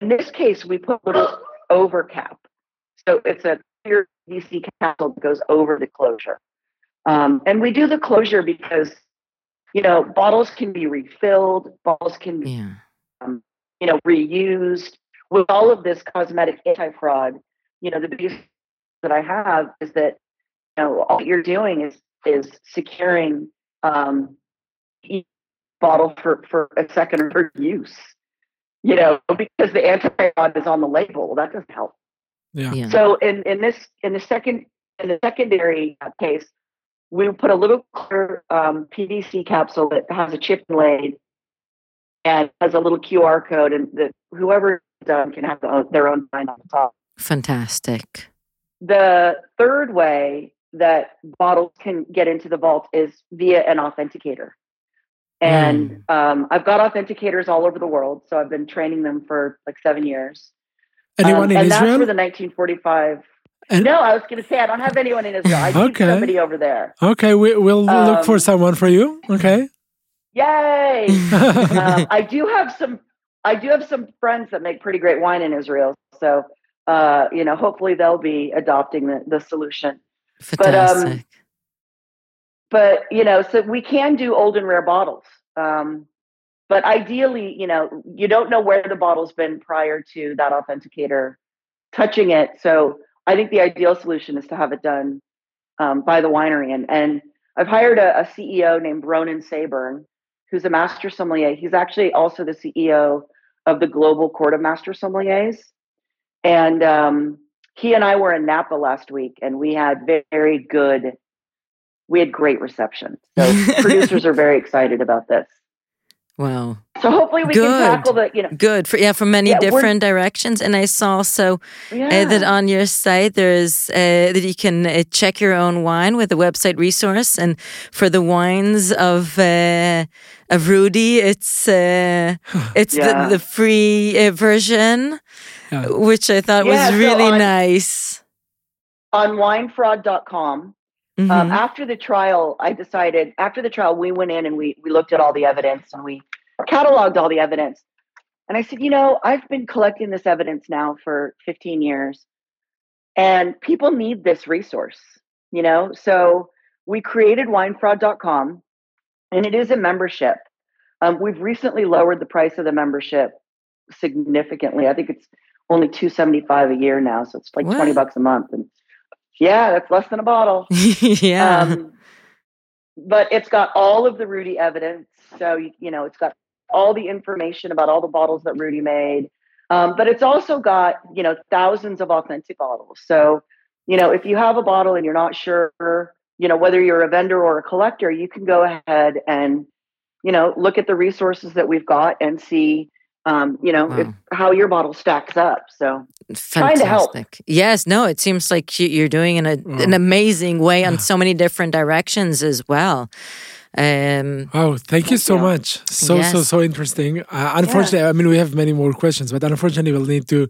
In this case, we put a little overcap. So it's a clear PVC capsule that goes over the closure. Um, and we do the closure because, you know, bottles can be refilled, bottles can be, Yeah. you know, reused. With all of this cosmetic anti-fraud, you know, the biggest that I have is that, you know, all you're doing is is securing um, each bottle for, for a second or third use. you know, because the antibiotic is on the label. Well, that doesn't help. Yeah. Yeah. So in, in this in the second in the secondary uh, case, we put a little clear um, PVC capsule that has a chip inlaid and has a little QR code, and that whoever done can have their own, their own sign on the top. Fantastic. The third way that bottles can get into the vault is via an authenticator. And um, I've got authenticators all over the world, so I've been training them for like seven years. Anyone Um, in and that's Israel? where the 1945. And- no, I was going to say I don't have anyone in Israel. I need Okay. somebody over there. Okay, we, we'll look for Um, someone for you. Okay. Yay! um, I do have some. I do have some friends that make pretty great wine in Israel. So, uh, you know, hopefully they'll be adopting the, the solution. But, um, Fantastic. But you know, so we can do old and rare bottles. Um, but ideally, you know, you don't know where the bottle's been prior to that authenticator touching it. So I think the ideal solution is to have it done um, by the winery. And, and I've hired a, a CEO named Ronan Sayburn, who's a master sommelier. He's actually also the CEO of the Global Court of Master Sommeliers. And um, he and I were in Napa last week, and we had very good, we had great reception. So producers are very excited about this. Wow. So hopefully we Good. can tackle the, you know, Good for yeah, from many Yeah, different directions. And I saw also yeah. uh, that on your site there's uh, that you can uh, check your own wine with a website resource, and for the wines of uh, of Rudy, it's uh, it's Yeah. the, the free uh, version, Yeah. which I thought Yeah, was so really on- nice. on winefraud.com. Mhm. Um, after the trial, I decided, after the trial, we went in and we, we looked at all the evidence and we cataloged all the evidence. And I said, you know, I've been collecting this evidence now for 15 years and people need this resource, you know? So we created winefraud.com and it is a membership. Um, we've recently lowered the price of the membership significantly. I think it's only 275 a year now. So it's like What? 20 bucks a month. And yeah, that's less than a bottle. yeah. Um, but it's got all of the Rudy evidence. So, you, you know, it's got all the information about all the bottles that Rudy made. Um, but it's also got, you know, thousands of authentic bottles. So, you know, if you have a bottle and you're not sure, you know, whether you're a vendor or a collector, you can go ahead and, you know, look at the resources that we've got and see, um, you know, if, Wow. how your bottle stacks up. So, trying to help. Yes, no, it seems like you- you're doing in a, Wow. an amazing way on so many different directions as well. Um, Oh, thank you so Yeah. much. So, so, Yes. so interesting. Uh, unfortunately, I mean, we have many more questions, but unfortunately, we'll need to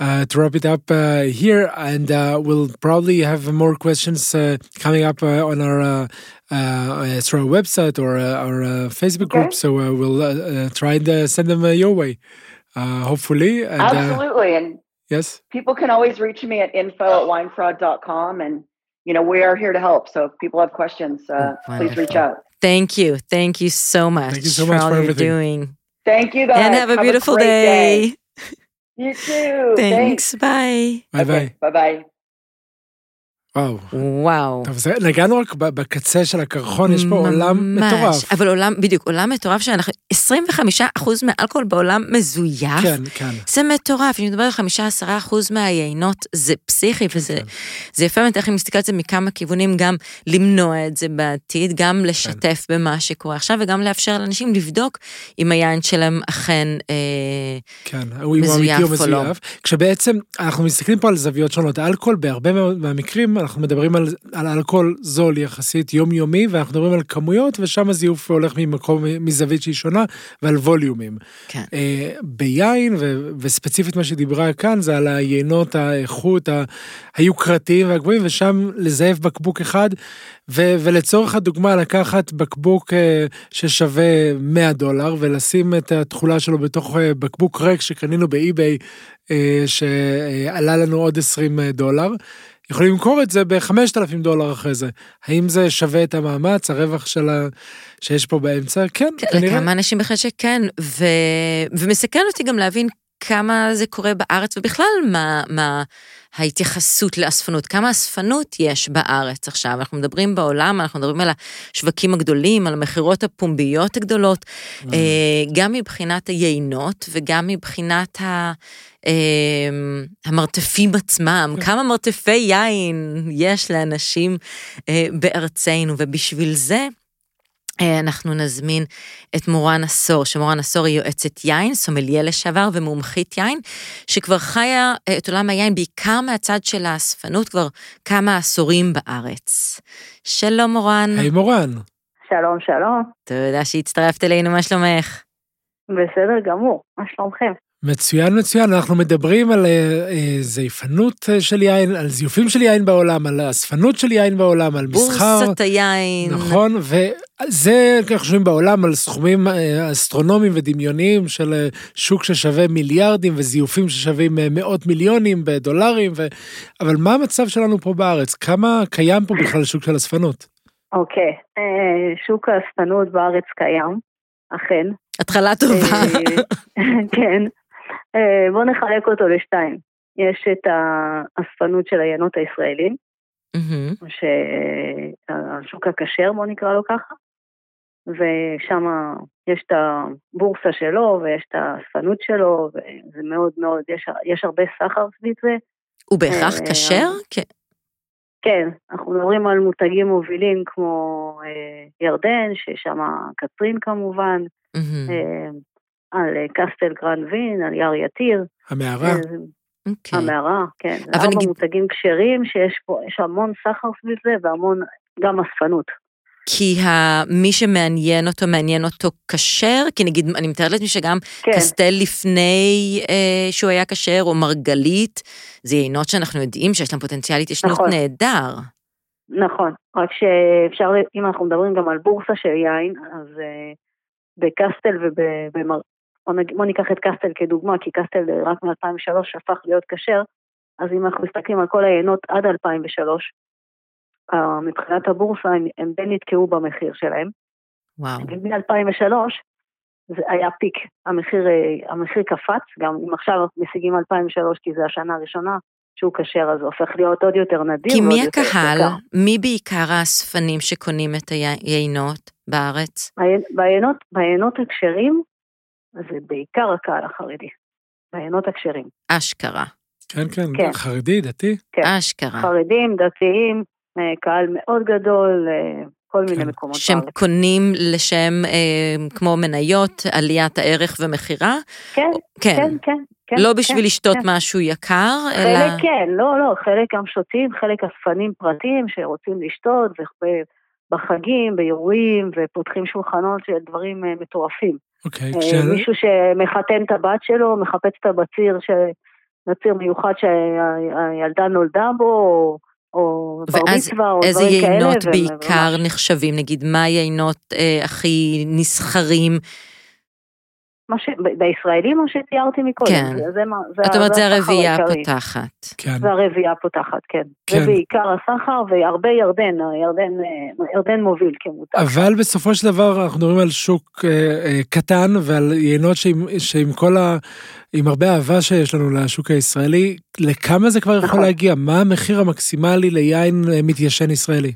uh, to wrap it up uh, here, and uh, we'll probably have more questions uh, coming up uh, on our uh, uh, through our website or uh, our uh, Facebook Okay. group. So uh, we'll try and uh, send them uh, your way, uh, hopefully. And, uh, absolutely. And yes. people can always reach me at info at winefraud.com and you know, we are here to help. So if people have questions, uh, oh, please reach out. Thank you. Thank you so much, Thank you so much for all for you're doing. Thank you guys. And have a have beautiful a day. day. You too. Thanks. Thanks. Bye. Bye okay. bye. Bye bye. וואו. וואו. טוב, זה, נגענו רק בקצה של הקרחון, יש פה עולם ממש. מטורף. אבל עולם, בדיוק, עולם מטורף שאנחנו, 25% מהאלכוהול בעולם מזויף. כן, כן. זה מטורף, אני מדברת על 5-10% מהיינות, זה פסיכי, וזה כן. זה יפה באמת איך היא מסתכלת על זה מכמה כיוונים, גם למנוע את זה בעתיד, כן. גם לשתף במה שקורה עכשיו, וגם לאפשר לאנשים לבדוק אם היין שלהם אכן אה, כן, מזויף או לא. כשבעצם אנחנו מסתכלים פה על זוויות שונות. אלכוהול, בהרבה מאוד מהמקרים אנחנו מדברים על, על אלכוהול זול יחסית יומיומי, ואנחנו מדברים על כמויות, ושם הזיוף הולך ממקום, מזווית שהיא שונה, ועל ווליומים. כן. אה, ביין, ו, וספציפית מה שדיברה כאן, זה על היינות, האיכות, ה- היוקרתיים והגבוהים, ושם לזייף בקבוק אחד, ו, ולצורך הדוגמה לקחת בקבוק אה, ששווה 100 דולר, ולשים את התכולה שלו בתוך אה, בקבוק ריק שקנינו באי-ביי, אה, שעלה לנו עוד 20 דולר. יכולים למכור את זה ב-5,000 דולר אחרי זה. האם זה שווה את המאמץ, הרווח של ה... שיש פה באמצע? כן, כן, כנראה. לכמה אנשים בכלל שכן, ו... ומסכן אותי גם להבין כמה זה קורה בארץ, ובכלל מה, מה ההתייחסות לאספנות, כמה אספנות יש בארץ עכשיו. אנחנו מדברים בעולם, אנחנו מדברים על השווקים הגדולים, על המכירות הפומביות הגדולות, mm. גם מבחינת היינות וגם מבחינת ה... המרתפים עצמם, כן. כמה מרתפי יין יש לאנשים בארצנו, ובשביל זה אה, אנחנו נזמין את מורן עשור, שמורן עשור היא יועצת יין, סומליה לשעבר ומומחית יין, שכבר חיה אה, את עולם היין בעיקר מהצד של האספנות כבר כמה עשורים בארץ. שלום מורן. היי hey, מורן. שלום, שלום. תודה שהצטרפת אלינו, מה שלומך? בסדר גמור, מה שלומכם? מצוין מצוין אנחנו מדברים על אה, אה, זייפנות אה, של יין על זיופים של יין בעולם על אספנות של יין בעולם על מסחר בורסת היין נכון וזה אנחנו חושבים בעולם על סכומים אסטרונומיים ודמיוניים של שוק ששווה מיליארדים וזיופים ששווים מאות מיליונים בדולרים ו... אבל מה המצב שלנו פה בארץ כמה קיים פה בכלל שוק של אספנות. אוקיי okay. שוק האספנות בארץ קיים אכן. התחלה טובה. כן. אה, בואו נחלק אותו לשתיים. יש את האספנות של היינות הישראלים, mm-hmm. שהשוק הכשר, בואו נקרא לו ככה, ושם יש את הבורסה שלו ויש את האספנות שלו, וזה מאוד מאוד, יש, יש הרבה סחר סביב זה. הוא בהכרח אה, כשר? כן. כן, אנחנו מדברים על מותגים מובילים כמו אה, ירדן, ששם קצרין כמובן, mm-hmm. אה, על אה, קסטל גרנד וין, על יער יתיר. המערה. אה, אוקיי. המערה, כן. זה ארבע נגיד... מותגים כשרים שיש פה, יש המון סחר סביב זה והמון, גם אספנות. כי מי שמעניין אותו, מעניין אותו כשר? כי נגיד, אני מתארת לעצמי שגם כן. קסטל לפני אה, שהוא היה כשר, או מרגלית, זה יינות שאנחנו יודעים שיש להם פוטנציאל התיישנות נכון. נהדר. נכון, רק שאפשר, אם אנחנו מדברים גם על בורסה של יין, אז אה, בקסטל ובמר... בוא ניקח את קסטל כדוגמה, כי קסטל רק מ-2003 הפך להיות כשר, אז אם אנחנו מסתכלים על כל היינות עד 2003, אה, מבחינת הבורסה הם, הם די נתקעו במחיר שלהם. וואו. מ-2003 זה היה פיק, המחיר, אה, המחיר קפץ, גם אם עכשיו משיגים 2003 כי זו השנה הראשונה שהוא כשר, אז הופך להיות עוד יותר נדיר. כי מי הקהל? מי בעיקר האספנים שקונים את היינות בארץ? ביינות, ביינות זה בעיקר הקהל החרדי, בעיינות הכשרים. אשכרה. כן, כן, כן. חרדי, דתי. כן. אשכרה. חרדים, דתיים, אה, קהל מאוד גדול, אה, כל מיני כן. מקומות שהם בארץ. קונים לשם אה, כמו מניות, עליית הערך ומכירה? כן, כן, כן. כן, כן לא בשביל כן, לשתות כן. משהו יקר, חלק אלא... חלק כן, לא, לא, חלק גם שותים, חלק אספנים פרטיים שרוצים לשתות, בחגים, באירועים, ופותחים שולחנות של דברים מטורפים. אוקיי, okay, כש... מישהו שמחתן את הבת שלו, מחפש את הבציר, ש... בציר מיוחד שהילדה נולדה בו, או, או בר מצווה, או דברים כאלה. ואז איזה יינות בעיקר וממש... נחשבים? נגיד, מה היינות אה, הכי נסחרים? ש... בישראלים או שתיארתי מקודם? כן. זה, זה, זה, את אומרת, זה הרביעייה הפותחת. כן. זה הרביעייה הפותחת, כן. כן. זה בעיקר הסחר, והרבה ירדן, ירדן, ירדן מוביל כמותג. אבל בסופו של דבר אנחנו מדברים על שוק אה, אה, קטן ועל יינות שעם, שעם כל ה... עם הרבה אהבה שיש לנו לשוק הישראלי, לכמה זה כבר יכול נכון. להגיע? מה המחיר המקסימלי ליין אה, מתיישן ישראלי?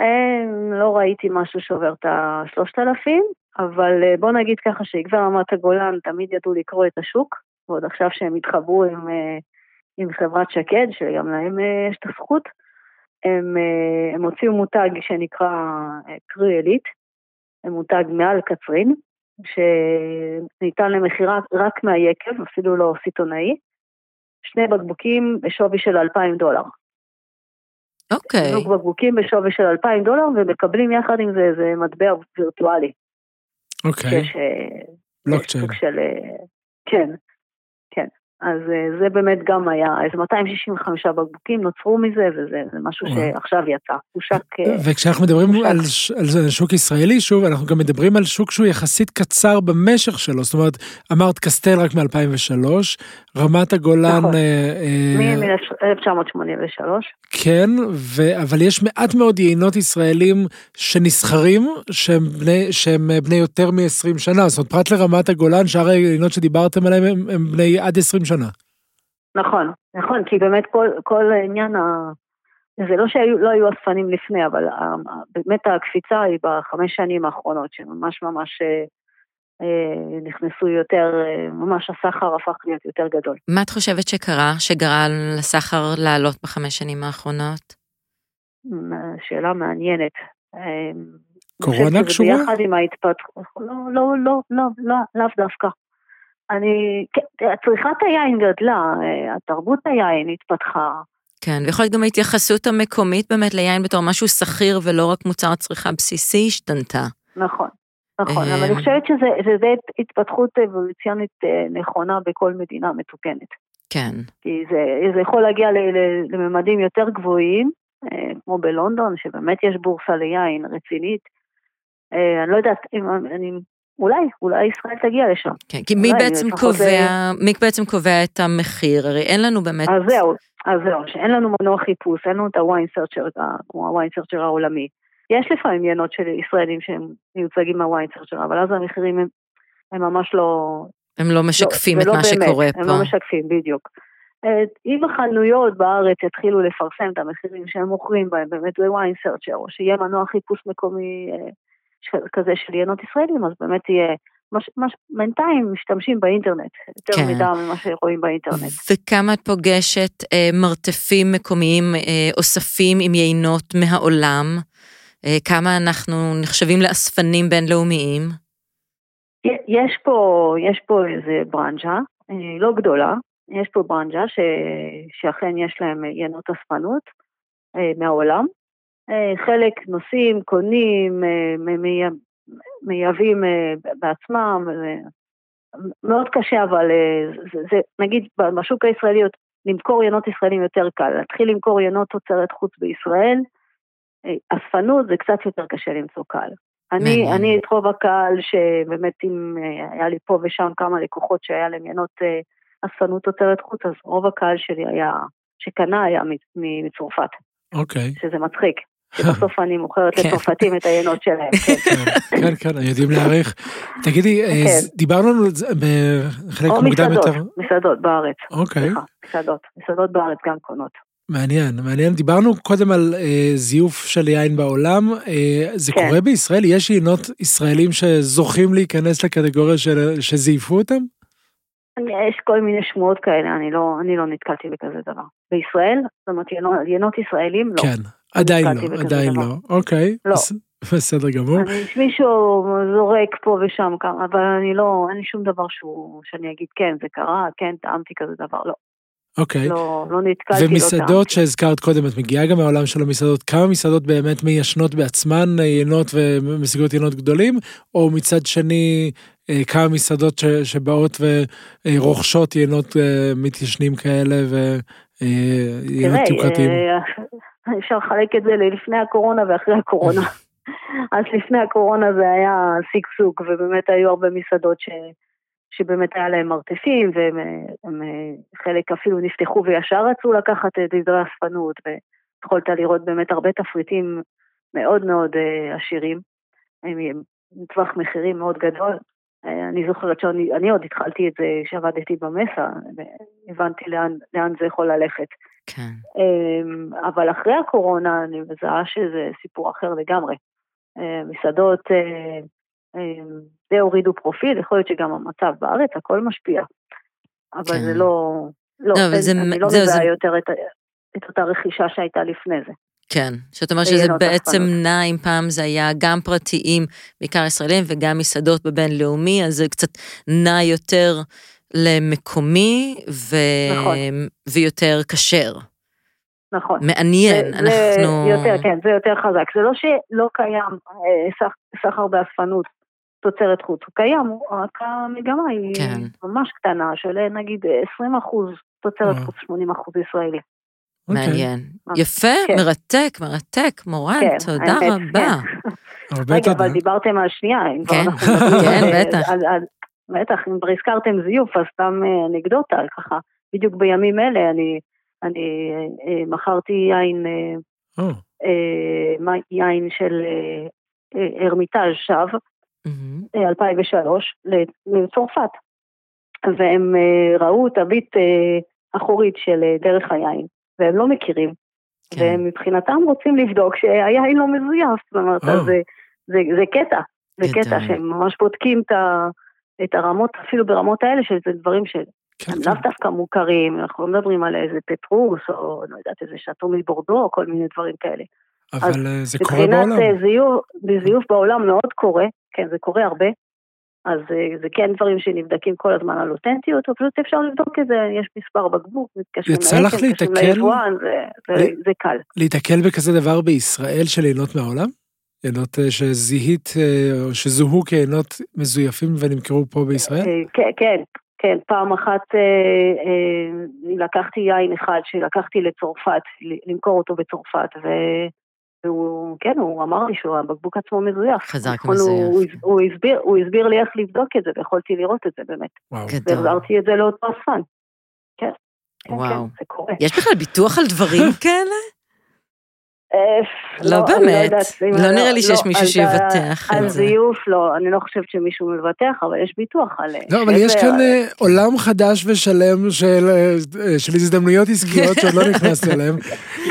אין, לא ראיתי משהו שעובר את השלושת אלפים. אבל אה, בוא נגיד ככה שעקבי רמת הגולן תמיד ידעו לקרוא את השוק, ועוד עכשיו שהם התחברו עם, אה, עם חברת שקד, שגם להם אה, יש את הזכות, הם, הם הוציאו מותג שנקרא קרי אליט, מותג מעל קצרין, שניתן למכירה רק מהיקב, אפילו לא סיטונאי, שני בקבוקים בשווי של 2,000 דולר. אוקיי. Okay. בקבוקים בשווי של 2,000 דולר, ומקבלים יחד עם זה איזה מטבע וירטואלי. אוקיי. יש בלוקצ'יין. של... כן, כן. אז אה, זה באמת גם היה, איזה 265 בקבוקים נוצרו מזה, וזה זה משהו. שעכשיו יצא. הושק... אה, וכשאנחנו מדברים הושק. על, שוק ישראלי, שוב, אנחנו גם מדברים על שוק שהוא יחסית קצר במשך שלו. זאת אומרת, אמרת קסטל רק מ-2003, רמת הגולן... נכון. אה, אה, מ-1983. כן, ו... אבל יש מעט מאוד יינות ישראלים שנסחרים, שהם בני, שהם בני יותר מ-20 שנה. זאת אומרת, פרט לרמת הגולן, שאר היינות שדיברתם עליהם הם, הם בני עד 20 שנה. נכון, נכון, כי באמת כל, כל העניין, ה... זה לא שהיו לא היו אספנים לפני, אבל באמת הקפיצה היא בחמש שנים האחרונות, שממש ממש אה, אה, נכנסו יותר, אה, ממש הסחר הפך להיות יותר גדול. מה את חושבת שקרה, שגרם לסחר לעלות בחמש שנים האחרונות? שאלה מעניינת. קורונה קשורה? ביחד עם ההתפתחות, לא, לא, לא, לא, לא, לאו דווקא. אני, כן, צריכת היין גדלה, אה, התרבות היין התפתחה. כן, ויכול להיות גם ההתייחסות המקומית באמת ליין בתור משהו שכיר ולא רק מוצר צריכה בסיסי השתנתה. נכון, נכון, אה, אבל אני חושבת שזה התפתחות אבולוציונית אה, נכונה בכל מדינה מתוקנת. כן, כי זה, זה יכול להגיע ל- ל- לממדים יותר גבוהים, אה, כמו בלונדון, שבאמת יש בורסה ליין רצינית. אה, אני לא יודעת, אם, אני, אולי, אולי ישראל תגיע לשם. כן, כי מי אולי, בעצם קובע, מי בעצם קובע את המחיר? הרי אין לנו באמת... אז זהו, אז זהו, שאין לנו מנוע חיפוש, אין לנו את הוויין סרצ'ר, כמו הוויין סרצ'ר העולמי. יש לפעמים יינות של ישראלים שהם מיוצגים מהוויין סרצ'ר, אבל אז המחירים הם, הם ממש לא, הם לא משקפים לא, את מה באמת, שקורה הם פה. לא משקפים, בדיוק. אה, אם החנויות בארץ יתחילו לפרסם את המחירים שהם מוכרים בהם באמת בוויין סרצ'ר, או שיהיה מנוע חיפוש מקומי אה, ש- כזה של יינות ישראלים, אז באמת מש, מש, בינתיים משתמשים באינטרנט, יותר כן. מידע ממה שרואים באינטרנט. וכמה את פוגשת אה, מרתפים מקומיים אה, אוספים עם יינות מהעולם? אה, כמה אנחנו נחשבים לאספנים בינלאומיים? יש פה, יש פה איזה ברנז'ה, אה, לא גדולה, יש פה ברנז'ה ש, שאכן יש להם יינות אספנות אה, מהעולם. אה, חלק נוסעים, קונים, אה, מייבאים אה, בעצמם. מאוד קשה, אבל זה, זה, נגיד בשוק הישראלי למכור יינות ישראלים יותר קל. להתחיל למכור יינות תוצרת חוץ בישראל, אספנות זה קצת יותר קשה למצוא קהל. אני. אני את רוב הקהל שבאמת אם היה לי פה ושם כמה לקוחות שהיה להם יינות אה, אספנות תוצרת חוץ, אז רוב הקהל שלי היה, שקנה היה מצרפת, אוקיי. שזה מצחיק. שבסוף אני מוכרת כן. לצרפתים את היינות שלהם, כן. כן, כן, כן, יודעים להעריך. תגידי, אה, כן. דיברנו על זה בחלק או מוקדם מסעדות, יותר. מסעדות בארץ, אוקיי, מסעדות, מסעדות בארץ גם קונות. מעניין, מעניין. דיברנו קודם על אה, זיוף של יין בעולם. אה, זה כן. קורה בישראל? יש יינות ישראלים שזוכים להיכנס לקטגוריה של- שזייפו אותם? אני- יש כל מיני שמועות כאלה, אני לא, אני לא נתקלתי בכזה דבר. בישראל, זאת אומרת, יינות, יינות ישראלים, לא. כן, עדיין לא, עדיין דבר. לא. אוקיי, לא. בס- בסדר גמור. אני, מישהו זורק פה ושם כמה, אבל אני לא, אין לי שום דבר שהוא, שאני אגיד, כן, זה קרה, כן, טעמתי כזה דבר, לא. אוקיי. לא, לא נתקלתי, לא ומסעדות טעמתי. שהזכרת קודם, את מגיעה גם מהעולם של המסעדות, כמה מסעדות באמת מיישנות בעצמן יינות ומשיגות יינות גדולים, או מצד שני אה, כמה מסעדות ש- שבאות ורוכשות יינות אה, מתיישנים כאלה ויינות תראה, יוקרתיים. אפשר לחלק את זה ללפני הקורונה ואחרי הקורונה. אז לפני הקורונה זה היה שגשוג, ובאמת היו הרבה מסעדות ש... שבאמת היה להם מרתפים, והם הם, אה, חלק אפילו נפתחו וישר רצו לקחת את דברי אספנות, ויכולת לראות באמת הרבה תפריטים מאוד מאוד אה, עשירים, עם טווח מחירים מאוד גדול. אה, אני זוכרת שאני אני עוד התחלתי את זה כשעבדתי במסע, והבנתי לאן, לאן זה יכול ללכת. כן. אמ, אבל אחרי הקורונה אני מזהה שזה סיפור אחר לגמרי. אה, מסעדות אה, אמ, די הורידו פרופיל, יכול להיות שגם המצב בארץ, הכל משפיע. אבל כן. זה לא, לא, לא, אבל זה- אני לא זהו, מזהה זה- יותר את, את אותה רכישה שהייתה לפני זה. כן, שאת אומרת שזה בעצם. נע, אם פעם זה היה גם פרטיים, בעיקר ישראלים, וגם מסעדות בבינלאומי, אז זה קצת נע יותר למקומי ו... נכון. ויותר כשר. נכון. מעניין, זה, אנחנו... זה יותר, כן, זה יותר חזק. זה לא שלא קיים אה, סח- סחר באספנות תוצרת חוץ, הוא קיים, רק המגמה היא כן. ממש קטנה, של אה, נגיד 20 אחוז תוצרת. חוץ, 80 אחוז ישראלי. אוקיי. מעניין. אה, יפה, כן. מרתק, מרתק. מורן, כן, תודה רבה. כן. רגע. אבל דיברתם על שנייה, אם כבר כן, אנחנו כן, בטח. בטח, אם כבר הזכרתם זיוף, אז סתם אה, אנקדוטה, ככה, בדיוק בימים אלה אני אני אה, אה, מכרתי יין, אה, או, אה, יין של אה, אה, הרמיטאז' שווא, מהמם. אה, 2003, ל- לצרפת. והם אה, ראו תווית אה, אחורית של אה, דרך היין, והם לא מכירים. כן. והם מבחינתם רוצים לבדוק שהיין לא מזויף, זאת אומרת, אה. אז זה, זה, זה קטע, זה. קטע שהם ממש בודקים את, ה, את הרמות, אפילו ברמות האלה, שזה דברים שהם כן, לאו כן. דווקא מוכרים, אנחנו לא מדברים על איזה פטרוס, או לא יודעת, איזה שאטו מבורדו, או כל מיני דברים כאלה. אבל אה, זה קורה מבחינת בעולם. אה, זיוף, זיוף בעולם מאוד קורה, כן, זה קורה הרבה. אז אה, זה כן דברים שנבדקים כל הזמן על אותנטיות, פשוט אפשר לבדוק את זה, יש מספר בקבוק, מתקשרים יצא לך? ליבואן, זה- זה- קל. להיתקל בכזה דבר בישראל של עינות מהעולם? עינות אה, שזיהית אה, או שזוהו כעינות מזויפים ונמכרו פה בישראל? אה, כן, כן, כן, פעם אחת לקחתי יין אחד שלקחתי לצרפת, למכור אותו בצרפת, ו- והוא, כן, הוא אמר לי שהבקבוק עצמו מזויף. חזר נכון, הוא- כמזויף. הוא הס- הוא הסביר- הוא הסביר לי איך לבדוק את זה, ויכולתי לראות את זה באמת. וואו. גדול. והחזרתי את זה לאותו אספן. כן, כן, וואו. כן, זה קורה. יש בכלל ביטוח על דברים כאלה? אה, לא אני באמת. יודעת, אם- לא נראה לי שיש מישהו שיבטח על את זה. זיוף לא, אני לא חושבת שמישהו מבטח, אבל יש ביטוח על... לא, אבל יש כאן אה, עולם חדש ושלם של אה, הזדמנויות עסקיות שעוד לא נכנסתי אליהם.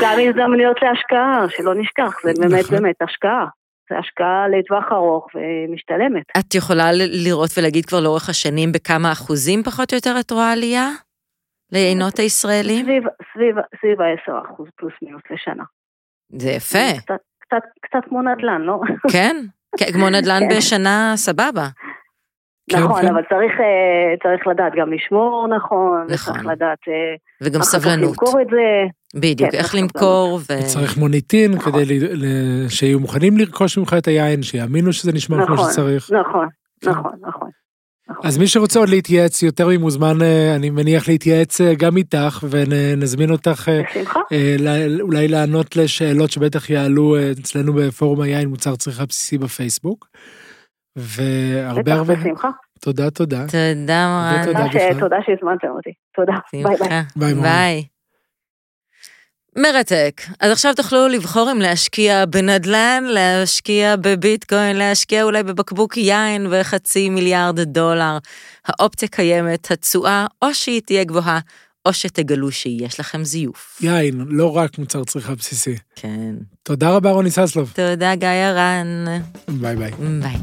גם הזדמנויות להשקעה, שלא נשכח, זה באמת נכון. באמת השקעה. זה השקעה לטווח ארוך ומשתלמת. את יכולה ל- לראות ולהגיד כבר לאורך השנים בכמה אחוזים פחות או יותר את רואה עלייה? לעינות הישראלים? סביב, סביב, סביב ה-10 אחוז פלוס מינוס לשנה. זה יפה, קצת, קצת, קצת כמו נדל"ן, לא? כן? כן, כמו נדל"ן כן. בשנה, סבבה. כן, נכון, כן. אבל צריך, אה, צריך לדעת גם לשמור נכון, נכון. צריך לדעת אה, וגם סבלנות. למכור את זה. בדיוק, כן, איך למכור ו... צריך מוניטין כדי ל- ל- שיהיו מוכנים לרכוש ממך את היין, שיאמינו שזה נשמע כמו נכון, שצריך. נכון, כן. נכון, נכון. אז מי שרוצה עוד להתייעץ יותר ממוזמן, אה, אני מניח להתייעץ אה, גם איתך, ונזמין אותך אה, בשמחה. אולי לענות לשאלות שבטח יעלו אצלנו בפורום היין מוצר צריכה בסיסי בפייסבוק. והרבה בטח, הרבה, בשמחה. תודה תודה. תודה מורן. ותודה. תודה שהזמנתם אותי. תודה. ביי ביי. ביי. מרתק. אז עכשיו תוכלו לבחור אם להשקיע בנדל"ן, להשקיע בביטקוין, להשקיע אולי בבקבוק יין וחצי מיליארד דולר. האופציה קיימת, התשואה או שהיא תהיה גבוהה, או שתגלו שיש לכם זיוף. יין, לא רק מוצר צריכה בסיסי. כן. תודה רבה רוני ססלוב. תודה, גיא הרן. ביי ביי. ביי.